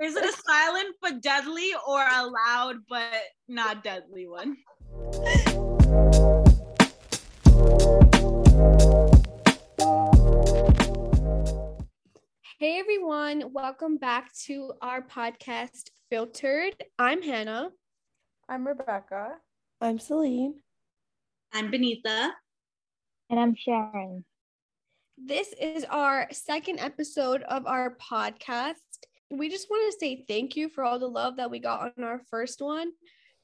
Is it a silent but deadly or a loud but not deadly one? Hey everyone, welcome back to our podcast Filtered. I'm Hannah. I'm Rebecca. I'm Celine. I'm Benita. And I'm Sharon. This is our second episode of our podcast. We just want to say thank you for all the love that we got on our first one.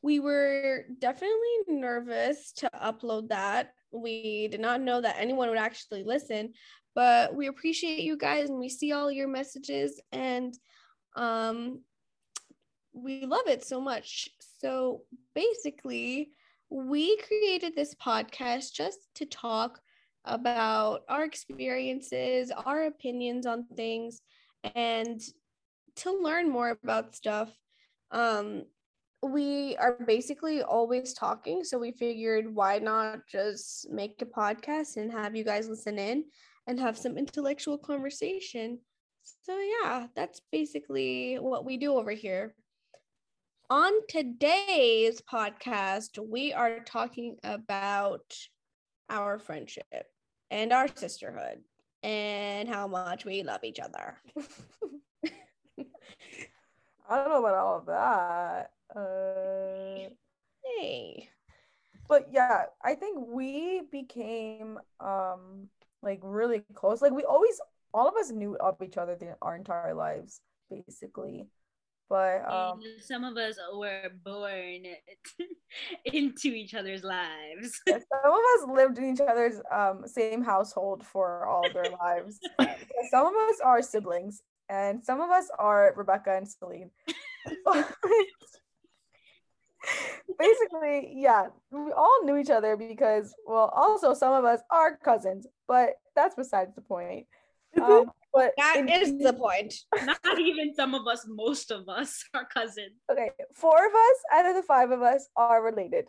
We were definitely nervous to upload that. We did not know that anyone would actually listen, but we appreciate you guys and we see all your messages and um we love it so much. So basically, we created this podcast just to talk about our experiences, our opinions on things, and to learn more about stuff. Um, we are basically always talking, so we figured why not just make a podcast and have you guys listen in and have some intellectual conversation. So, yeah, that's basically what we do over here. On today's podcast, we are talking about our friendship and our sisterhood and how much we love each other. I don't know about all of that. Uh, hey. but yeah, I think we became um like really close. Like we always all of us knew of each other the, our entire lives, basically. But um And some of us were born into each other's lives. some of us lived in each other's um same household for all of their lives. some of us are siblings, and some of us are Rebecca and Celine. Basically, yeah, we all knew each other because, well, also some of us are cousins, but that's besides the point. Um, but That in- is the point. Not even some of us, most of us are cousins. okay, four of us out of the five of us are related.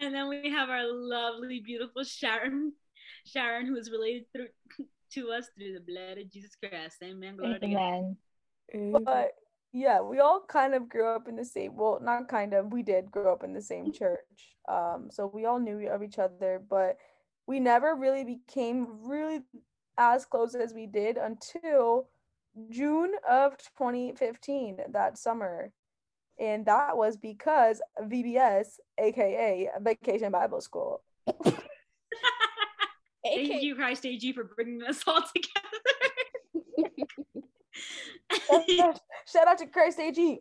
And then we have our lovely, beautiful Sharon, Sharon, who is related through to us through the blood of Jesus Christ. Amen. Glory to God. Amen. but yeah, we all kind of grew up in the same. Well, not kind of. We did grow up in the same church. Um, so we all knew of each other, but we never really became really as close as we did until June of 2015, that summer. And that was because VBS, aka Vacation Bible School. Thank you, Christ AG, for bringing us all together. Shout out to Christ AG,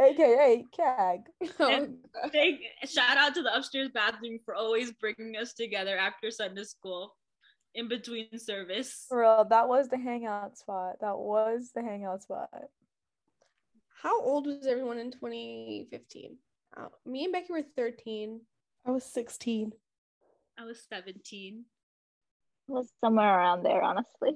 aka CAG. Oh, Big shout out to the upstairs bathroom for always bringing us together after Sunday school in between service. For real, that was the hangout spot. That was the hangout spot. How old was everyone in 2015? Uh, me and Becky were 13. I was 16. I was 17. Was somewhere around there, honestly.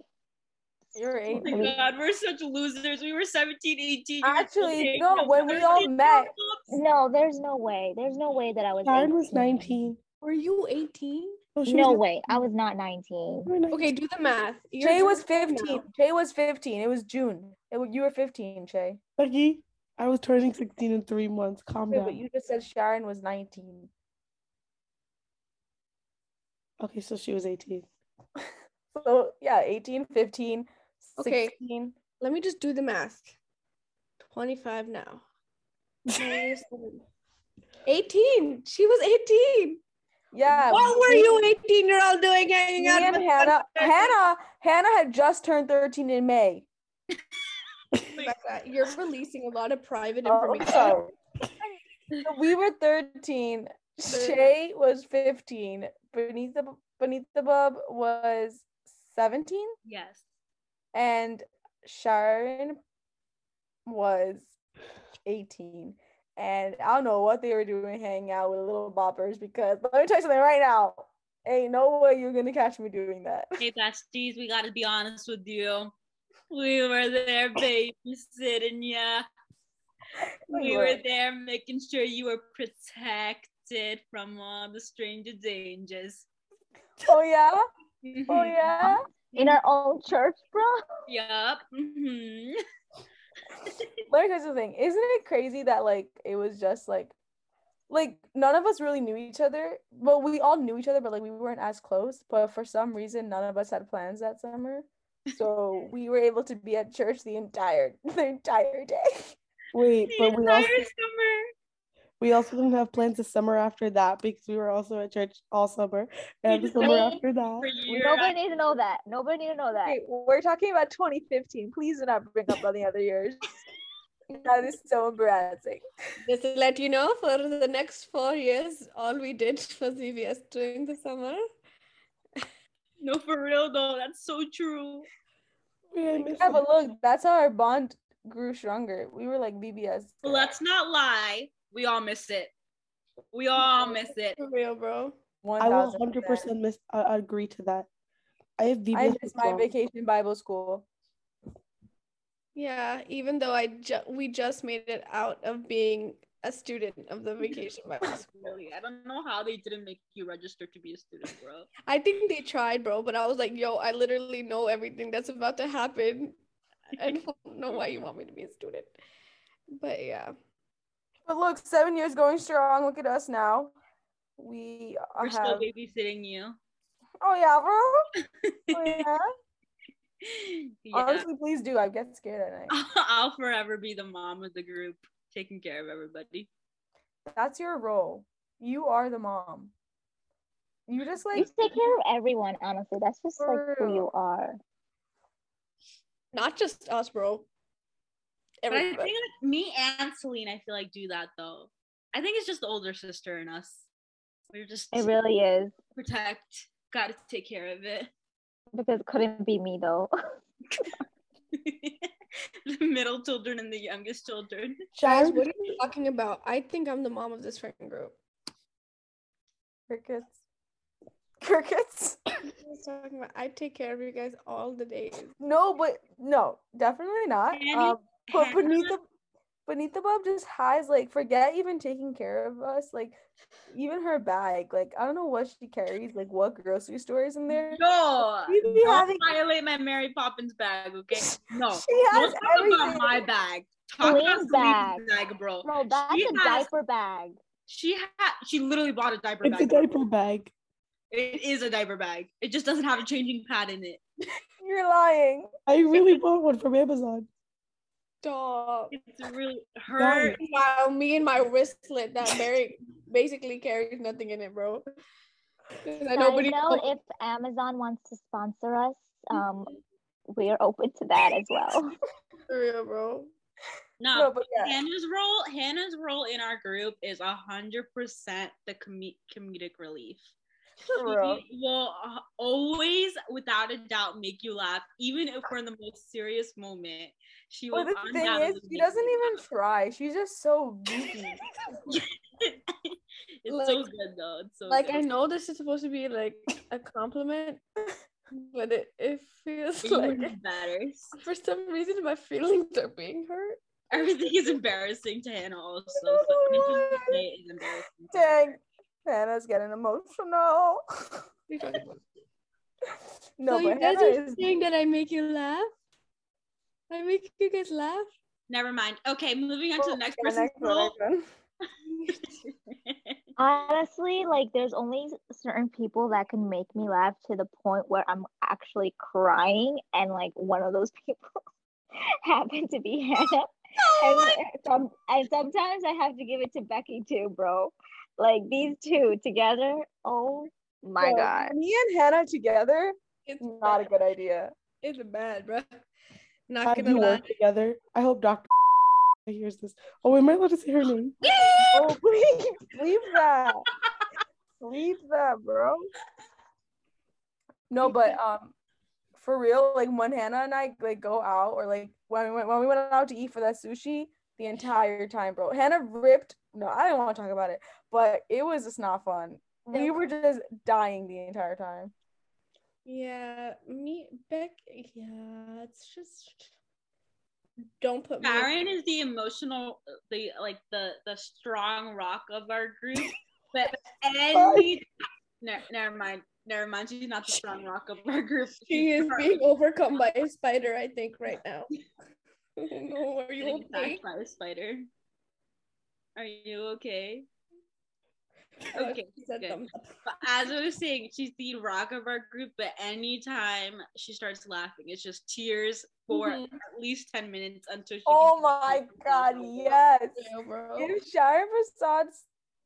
You're Oh eight. my god, we're such losers. We were 17, 18. Actually, no, when we all met- No, there's no way. There's no way that I was. Sharon was 19. Were you 18? Oh, No was way. I was not 19. You 19. Okay, do the math. You're Shay was 15. now. Shay was 15. It was June. It, you were 15, Jay. Becky, I was turning 16 in three months. Calm Okay, down. but you just said Sharon was 19. Okay, so she was 18. So, yeah, 18, 15, Okay. 16. Let me just do the math. 25 now. 18. She was 18. Yeah. what were you 18 year old doing hanging out with Hannah. Hannah. Hannah had just turned 13 in May. You're releasing a lot of private Oh, information. sorry. So we were 13. Shay was 15. Beneath the Beneath the Bub was 17. Yes. And Sharon was 18. And I don't know what they were doing hanging out with little boppers because let me tell you something right now. Ain't no way you're gonna catch me doing that. Hey, besties, we gotta be honest with you. We were there babysitting ya. We We were. were there making sure you were protected from all the stranger dangers. Oh yeah? Oh yeah? In our own church, bro. Yup. hmm let me tell you something. Isn't it crazy that like it was just like like none of us really knew each other. Well, we all knew each other, but like we weren't as close. But for some reason, none of us had plans that summer. So we were able to be at church the entire the entire day. Wait, The but we entire also summer. We also didn't have plans the summer after that because we were also at church all summer. And the summer after that. For Nobody need to know that. Nobody need to know that. Okay, we're talking about 2015. Please do not bring up any other years. that is so embarrassing. Just to let you know, for the next four years, all we did was VBS during the summer. No, for real though. That's so true. Wait, I missed Yeah, but something. look, that's how our bond grew stronger. We were like BBS. But let's not lie. We all miss it. We all miss it. For real, bro. I will hundred percent miss uh, agree to that. I have VBS I miss my vacation Bible school. Yeah, even though I ju- we just made it out of being a student of the vacation Bible school. Really, I don't know how they didn't make you register to be a student, bro. I think they tried, bro, but I was like, yo, I literally know everything that's about to happen. I don't know why you want me to be a student. But yeah. But look, seven years going strong. Look at us now. We uh, We're still babysitting you. Oh yeah, bro. Oh yeah. yeah. Honestly, please do. I get scared at night. I'll forever be the mom of the group, taking care of everybody. That's your role. You are the mom. You just like You take care of everyone, honestly. That's just like who you are. Not just us, bro. But I think like, me and Celine, I feel like do that though. I think it's just the older sister in us. We're just It really is. protect. Got to take care of it. Because it couldn't be me though. the middle children and the youngest children. Guys, what are you talking about? I think I'm the mom of this friend group. crickets. Crickets. What are you talking about? I take care of you guys all the days. No, but no, definitely not. Annie, Um, but Hannah- beneath the beneath the Bob just has like forget even taking care of us. Like even her bag. Like I don't know what she carries. Like what grocery store is in there. No, We be don't having- violate my Mary Poppins bag, okay? No, She has don't talk about everything. my bag. Talk about Celine's Celine's bag. bag, bro. Bro, that's She a has- diaper bag. She had, she literally bought a diaper bag. it's a bag. diaper bag. It is a diaper bag. It just doesn't have a changing pad in it. You're lying. I really bought one from Amazon. Stop. It's really her. Wow, me and my wristlet that Mary basically carries nothing in it, bro. 'Cause I Side nobody note, if Amazon wants to sponsor us, um, we are open to that as well. for real, bro. No, No, but yeah. Hannah's role. Hannah's role in our group is a hundred percent the com- comedic relief. For real. She will uh, always, without a doubt, make you laugh, even if we're in the most serious moment. She will. The thing is, she doesn't even laugh. try. She's just so goofy. it's so Like- good though. It's so Like good. I know this is supposed to be like a compliment, but it, it feels you like better. for some reason my feelings are being hurt. Everything is embarrassing to Hannah also. So anything you say is embarrassing. Dang. Hannah's getting emotional. What are you talking about? no, so you guys Hannah are is saying that I make you laugh? I make you guys laugh? Never mind. Okay, moving on to the next Yeah, person's next one, role. next one. Honestly, like there's only certain people that can make me laugh to the point where I'm actually crying, and like one of those people happened to be Hannah. and, some, and sometimes I have to give it to Becky too, bro. Like these two together, oh my Yo, god. Me and Hannah together, It's not a good idea. It's a bad, bro. Not How do gonna you lie. work together? I hope Dr. hears this. Oh, we might allowed to say her name? Oh, please, leave that. leave that, bro. No, but um, for real, like when Hannah and I like go out, or like when we went when we went out to eat for that sushi, the entire time, bro. Hannah ripped. No, I don't want to talk about it, but it was just not fun. We were just dying the entire time. Yeah, me, Beck. Yeah, it's just don't put me. Karen is the emotional, the like the the strong rock of our group. But any, no, never mind, never mind. She's not the strong rock of our group. She is She's being overcome by a spider. I think right now. No, are you okay? attacked by a spider. Are you okay? Okay, good. But as I was saying, she's the rock of our group. But anytime she starts laughing, it's just tears for Mhm. at least ten minutes until she. Oh my god, yes. Yeah, bro. If Sharon Prasad,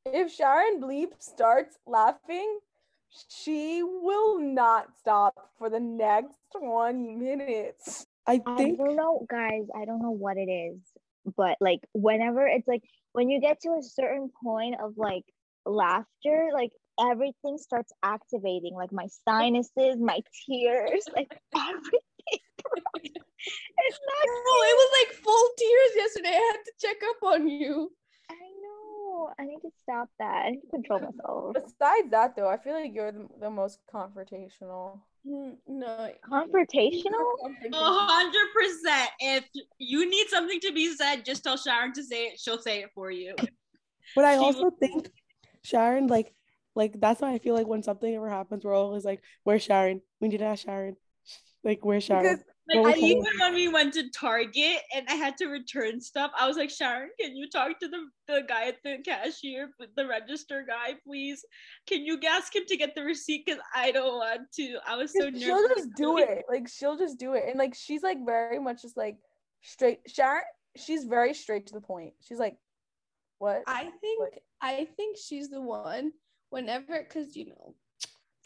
if Sharon Bleep starts laughing, she will not stop for the next 20 minutes. I I don't know, guys. I don't know what it is, but like whenever it's like when you get to a certain point of like laughter, like everything starts activating, like my sinuses, my tears, like everything. it's not. Bro, it was like full tears yesterday. I had to check up on you. I. I need to stop that. I need to control myself. Besides that, though, I feel like you're the, the most confrontational. Mm, No. Confrontational? A hundred percent. If you need something to be said, just tell Sharon to say it. She'll say it for you. But I She also think Sharon, like, like that's why I feel like when something ever happens, we're always like, "Where's Sharon? We need to ask Sharon. Like, where's Sharon?" Because Like Well, we even when we went to Target and I had to return stuff, I was like, Sharon, can you talk to the, the guy at the cashier, the register guy, please? Can you ask him to get the receipt? Because I don't want to. I was so nervous. she'll just do it. Like she'll just do it, and like she's like very much just like straight. Sharon, she's very straight to the point. She's like, "What?" I think I think she's the one whenever because you know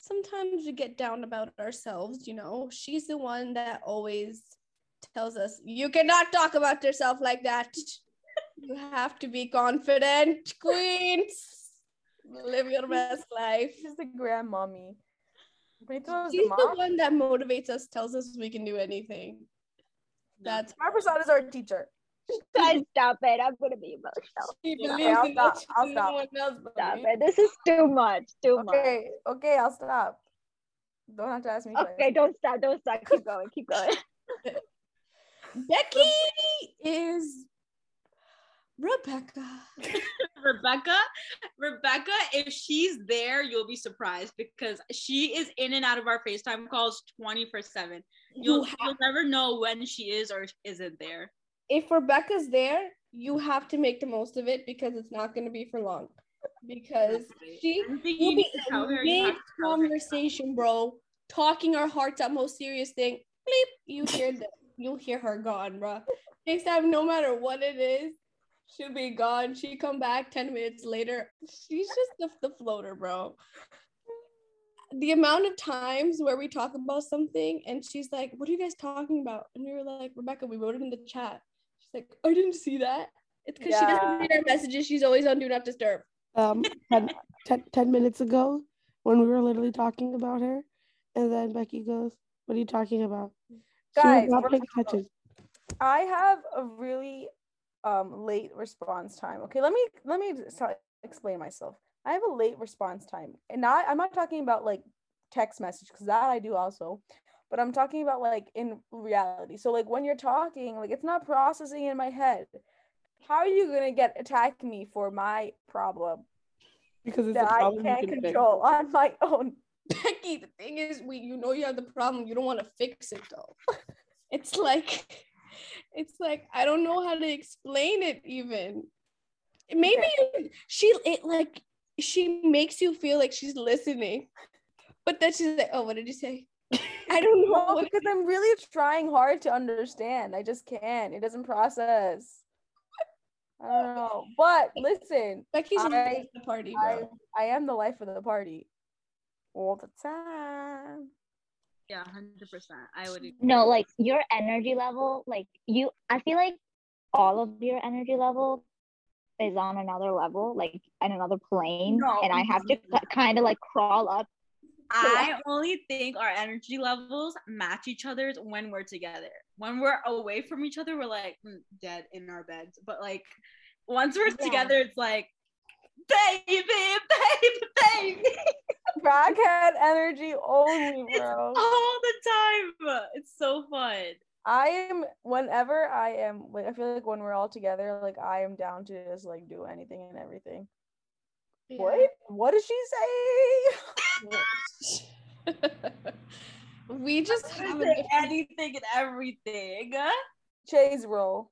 sometimes we get down about ourselves, you know. She's the one that always tells us you cannot talk about yourself like that. you have to be confident, queens. Live your best life. She's the grandmommy. She's the the one that motivates us, tells us we can do anything. That's Prasad is our teacher. Guys, stop it. I'm gonna be emotional. she Yeah, believes I'll in stop. I'll stop. else Stop it. This is too much. Too much. Okay, okay, I'll stop. Don't have to ask me. twice. Okay, don't stop. Don't stop. Keep going. Keep going. Becky is Rebecca. Rebecca, Rebecca, if she's there, you'll be surprised because she is in and out of our FaceTime calls 24 7. You'll, you'll never know when she is or isn't there. If Rebecca's there, you have to make the most of it because it's not going to be for long. Because she will be need to tell in her, you have mid to tell her. conversation, bro, talking our hearts out, most serious thing. Bleep, you hear the, you'll hear her gone, bro. Next time, no matter what it is, she'll be gone. She come back ten minutes later. She's just the, the floater, bro. The amount of times where we talk about something and she's like, "What are you guys talking about?" And we were like, "Rebecca, we wrote it in the chat." She's like, "I didn't see that." It's because she doesn't read our messages. She's always on Do Not Disturb. um 10, 10, 10 minutes ago when we were literally talking about her, and then Becky goes, "What are you talking about?" She was Guys, not first paying of all, attention. I have a really um late response time. Okay, let me let me explain myself. I have a late response time, and not I'm not talking about like text message because that I do also, but I'm talking about like in reality. So like when you're talking, like it's not processing in my head. How are you gonna get attack me for my problem Because it's that I problem you can't can fix. control on my own? Becky, the thing is, we you know you have the problem. You don't want to fix it though. it's like, it's like I don't know how to explain it. Even maybe she it like she makes you feel like she's listening, but then she's like, "Oh, what did you say?" I don't know. No, what- because I'm really trying hard to understand. I just can't. It doesn't process. I don't know. But listen, Becky's I- I, the party, I bro. I am the life of the party all the time. Yeah, 100%. I would agree. No, like your energy level, like you, I feel like all of your energy level is on another level, like in another plane, No, and I have to no. kind of like crawl up. I only think our energy levels match each other's when we're together. When we're away from each other, we're like mm, dead in our beds. But like once we're Yeah. together, it's like baby, baby, baby, Crackhead energy only, it's all the time. It's so fun. I am whenever I am like I feel like when we're all together, like I am down to just like do anything and everything. What? What did she say? we just have different anything and everything. Shay's role.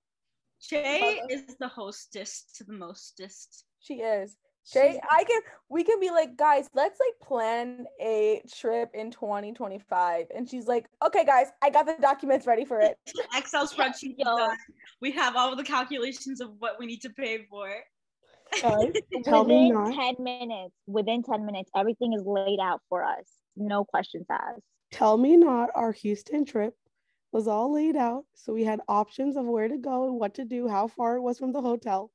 Shay is the hostess to the mostest. She is. Shay, I can we can be like, guys, let's like plan a trip in 2025. And she's like, okay, guys, I got the documents ready for it. Excel spreadsheet done. We have all the calculations of what we need to pay for. Guys, tell me within not. 10 minutes, within 10 minutes, everything is laid out for us. No questions asked. Tell me not. Our Houston trip was all laid out, so we had options of where to go and what to do, how far it was from the hotel,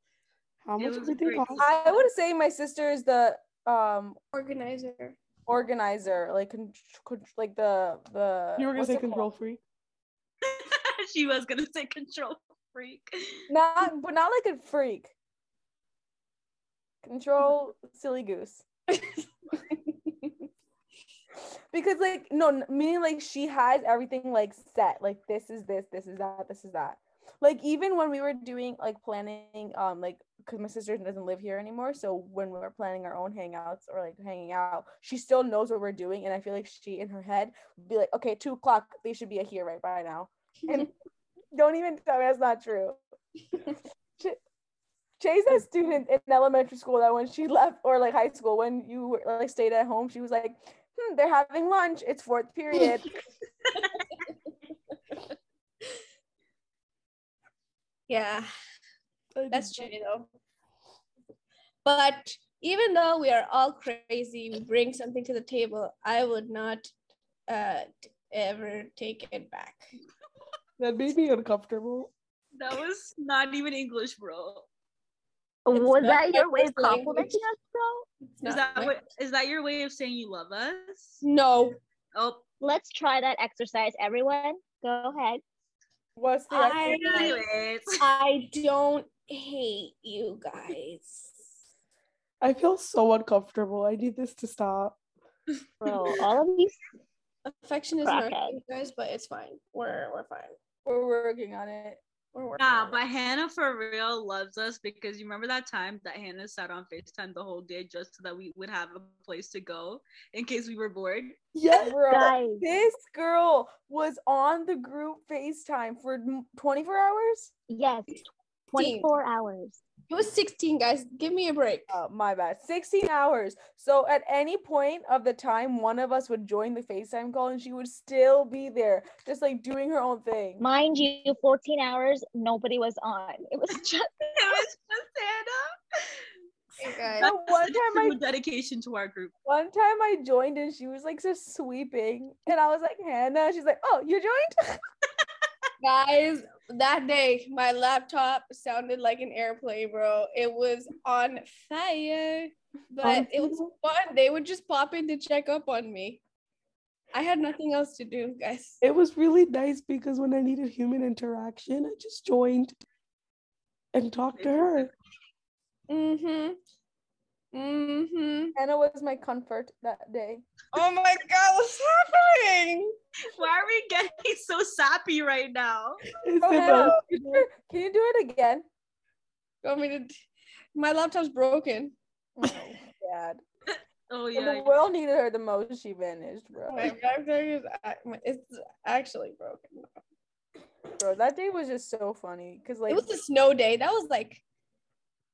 how much everything cost. I would say my sister is the um Organizer. organizer, like con- con- like the the You were gonna say it called? control freak. she was gonna say control freak. Not but not like a freak. Control silly goose. because like no meaning like she has everything like set like this is this this is that this is that. Like even when we were doing like planning um like because my sister doesn't live here anymore so when we are planning our own hangouts or like hanging out she still knows what we're doing and i feel like she in her head would be like okay two o'clock they should be here right by now. And don't even tell me that's not true Ch- Chase a student in elementary school that when she left or like high school when you were, like stayed at home she was like hmm, they're having lunch it's fourth period Yeah, that's true though. But even though we are all crazy, we bring something to the table. I would not uh ever take it back. That made me uncomfortable. That was not even English, bro. It's Was not that your way of complimenting us, bro? It's Is not that what is that your way of saying you love us? No, Oh, Let's try that exercise, everyone. Go ahead. what's the I- exercise? I don't hate you guys. I feel so uncomfortable. I need this to stop. Bro, all of these Affection is not you guys, but it's fine. We're we're fine. we're working on it We're working. Nah, but Hannah for real loves us because you remember that time that Hannah sat on FaceTime the whole day just so that we would have a place to go in case we were bored. Yes. Bro, guys. this girl was on the group FaceTime for 24 hours. Yes, 24 hours. It was 16, guys. Give me a break. Oh, my bad. 16 hours. So at any point of the time, one of us would join the FaceTime call and she would still be there, just like doing her own thing. Mind you, 14 hours, nobody was on. It was just it was just Hannah. Hey, guys. One time I dedication to our group. one time I joined and she was like just sweeping. And I was like, Hannah. She's like, Oh, you joined? Guys, that day my laptop sounded like an airplane, bro. It was on fire, but it was fun. They would just pop in to check up on me. I had nothing else to do, guys. It was really nice because when I needed human interaction, I just joined and talked to her. Mm-hmm. Mm-hmm. Hannah was my comfort that day. Oh my god, what's happening? Why are we getting so sappy right now? Oh, Hannah, can you- do it again? You want me to? My laptop's broken. Oh, Dad. Oh When yeah. the world needed her the most, she vanished, bro. My laptop is it's actually broken. Bro, that day was just so funny because like it was a snow day. That was like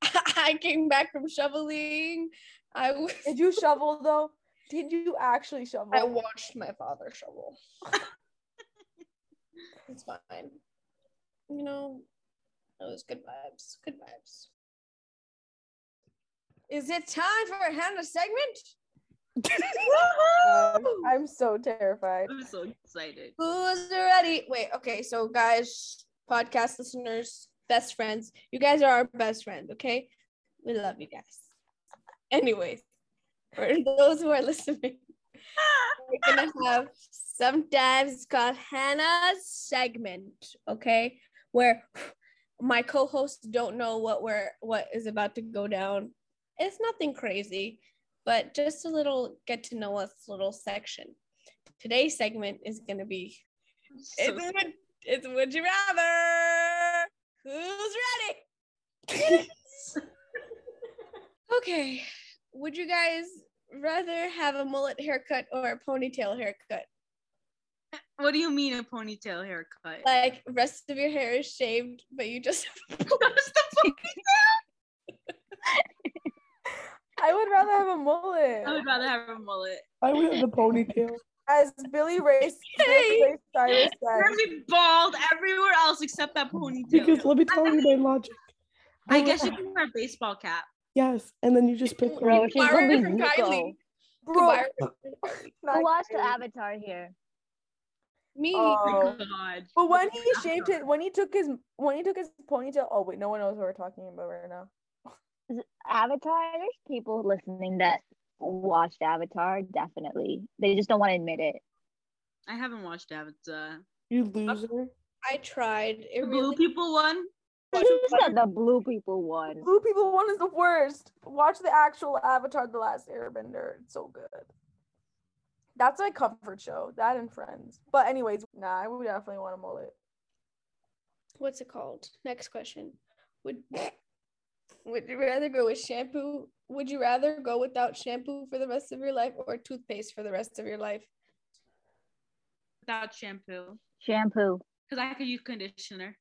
I came back from shoveling. I was Did you shovel though? Did you actually shovel? I watched my father shovel. it's fine. You know, it was good vibes. Good vibes. Is it time for a Hannah segment? Gosh, I'm so terrified. I'm so excited. Who's ready? Wait, okay, so guys, podcast listeners, best friends, you guys are our best friends, okay? We love you guys. Anyways, for those who are listening, we're gonna have sometimes it's called Hannah's segment, okay? Where my co-hosts don't know what we're what is about to go down. It's nothing crazy, but just a little get to know us little section. Today's segment is gonna be So- it's would, it's would you rather? Who's ready? okay. Would you guys rather have a mullet haircut or a ponytail haircut? What do you mean a ponytail haircut? Like rest of your hair is shaved, but you just What's the ponytail? I would rather have a mullet. I would rather have a mullet. I would have the ponytail. As Billy Ray, Hey. Ray Cyrus You're said, be bald everywhere else except that ponytail. Because let me tell you my logic. I guess you can wear a baseball cap. Yes, and then you just pick Bro, one. she's gonna be from Kylie. bro, Goodbye. Who watched the Avatar here? Me. Oh. God. But when he shaved it, when he took his when he took his ponytail, oh wait, no one knows what we're talking about right now. Avatar. There's people listening that watched Avatar. Definitely, they just don't want to admit it. I haven't watched Avatar. You loser. I tried. It The blue really people one. Who said the blue people one? Blue people one is the worst. Watch the actual Avatar: The Last Airbender. It's so good. That's my comfort show. That and Friends. But anyways, nah, I would definitely want a mullet. what's it called? Next question. Would would you rather go with shampoo? Would you rather go without shampoo for the rest of your life or toothpaste for the rest of your life? Without shampoo. Shampoo. Because I could use conditioner.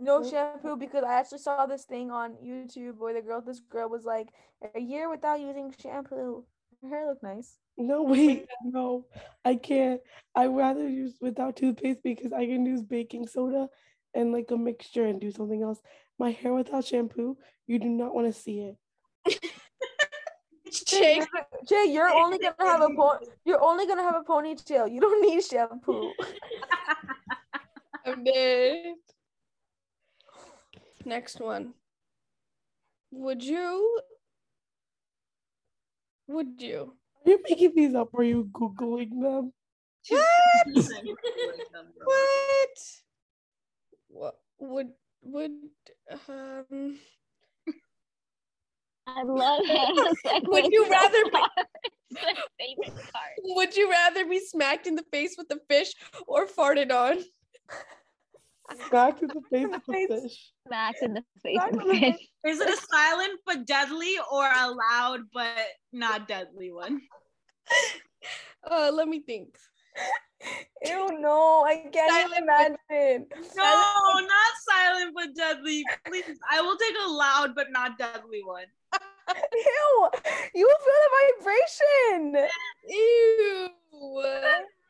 No shampoo because I actually saw this thing on YouTube where the girl, this girl was like, a year without using shampoo. Her hair looked nice. No, wait, no, I can't. I rather use without toothpaste because I can use baking soda and like a mixture and do something else. My hair without shampoo, you do not want to see it. Jake, you're- Jay, you're only gonna have a po- you're only gonna have a ponytail. You don't need shampoo. I'm dead. Next one. Would you? Would you? Are you making these up or are you Googling them? What? What? What would would um? I love it. Would you rather be- far. It's my favorite part. Would you rather be smacked in the face with a fish or farted on? Back in the face with a fish. Smacked in the face Smacked of in the the fish. Is it a silent but deadly or a loud but not deadly one? Uh, let me think. Ew, no, I can't even imagine. No, not silent but deadly. Please, I will take a loud but not deadly one. Ew, you will feel the vibration. Ew.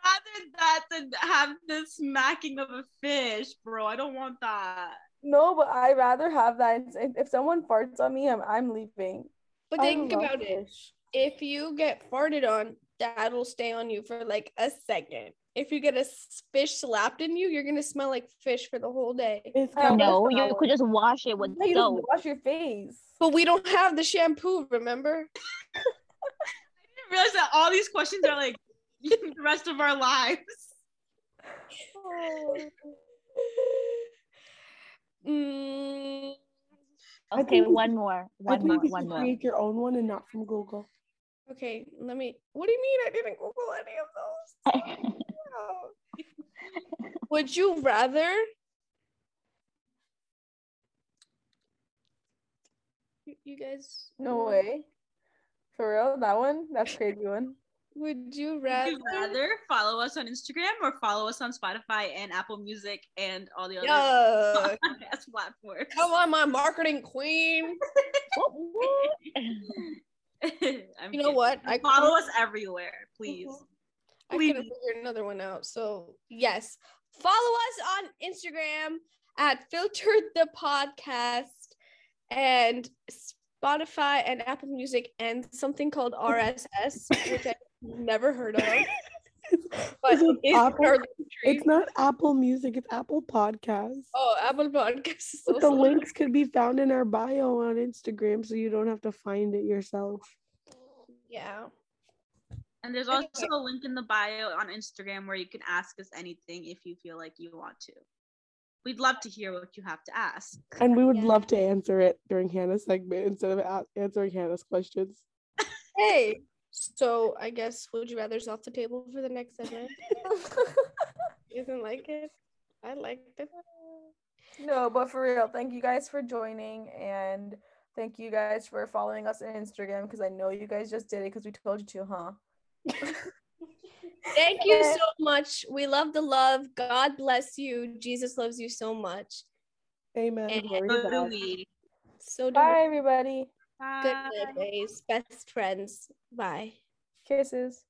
Rather that than have the smacking of a fish, bro. I don't want that. No, but I'd rather have that. If, if someone farts on me, I'm I'm leaving. But think love about it. If you get farted on, that'll stay on you for like a second. If you get a fish slapped in you, you're gonna smell like fish for the whole day. It's Oh, got No, you could just wash it with Yeah, you just soap. wash your face. But we don't have the shampoo, remember? I didn't realize that all these questions are like the rest of our lives. Mm, Okay, one more. One more. One more. create your own one and not from Google. Okay, let me. What do you mean I didn't Google any of those? No. Would you rather? You, you guys. No way. For real, that one? That's a crazy one. Would you Would rather? you rather follow us on Instagram or follow us on Spotify and Apple Music and all the other Yuck. podcast platforms? Come on, my marketing queen. What- what? I'm You know kidding. what? I follow us everywhere, please. Uh-huh. I Please. couldn't figure another one out. So yes, follow us on Instagram at Filtered the Podcast and Spotify and Apple Music and something called RSS, which I've never heard of. But Is it it's Apple? tree. It's not Apple Music, it's Apple Podcasts. Oh, Apple Podcast. so the sorry. links could be found in our bio on Instagram, so you don't have to find it yourself. Yeah. And there's also a link in the bio on Instagram where you can ask us anything if you feel like you want to. We'd love to hear what you have to ask. And we would Yeah. love to answer it during Hannah's segment instead of answering Hannah's questions. Hey. So I guess would you rather's off the table for the next segment? You didn't like it? I liked it. no, but for real, thank you guys for joining and thank you guys for following us on Instagram because I know you guys just did it because we told you to, huh? Thank you so much. We love the love. God bless you. Jesus loves you so much. Amen. And So do we. so do Bye, everybody. We. Good night. Best friends. Bye. Kisses.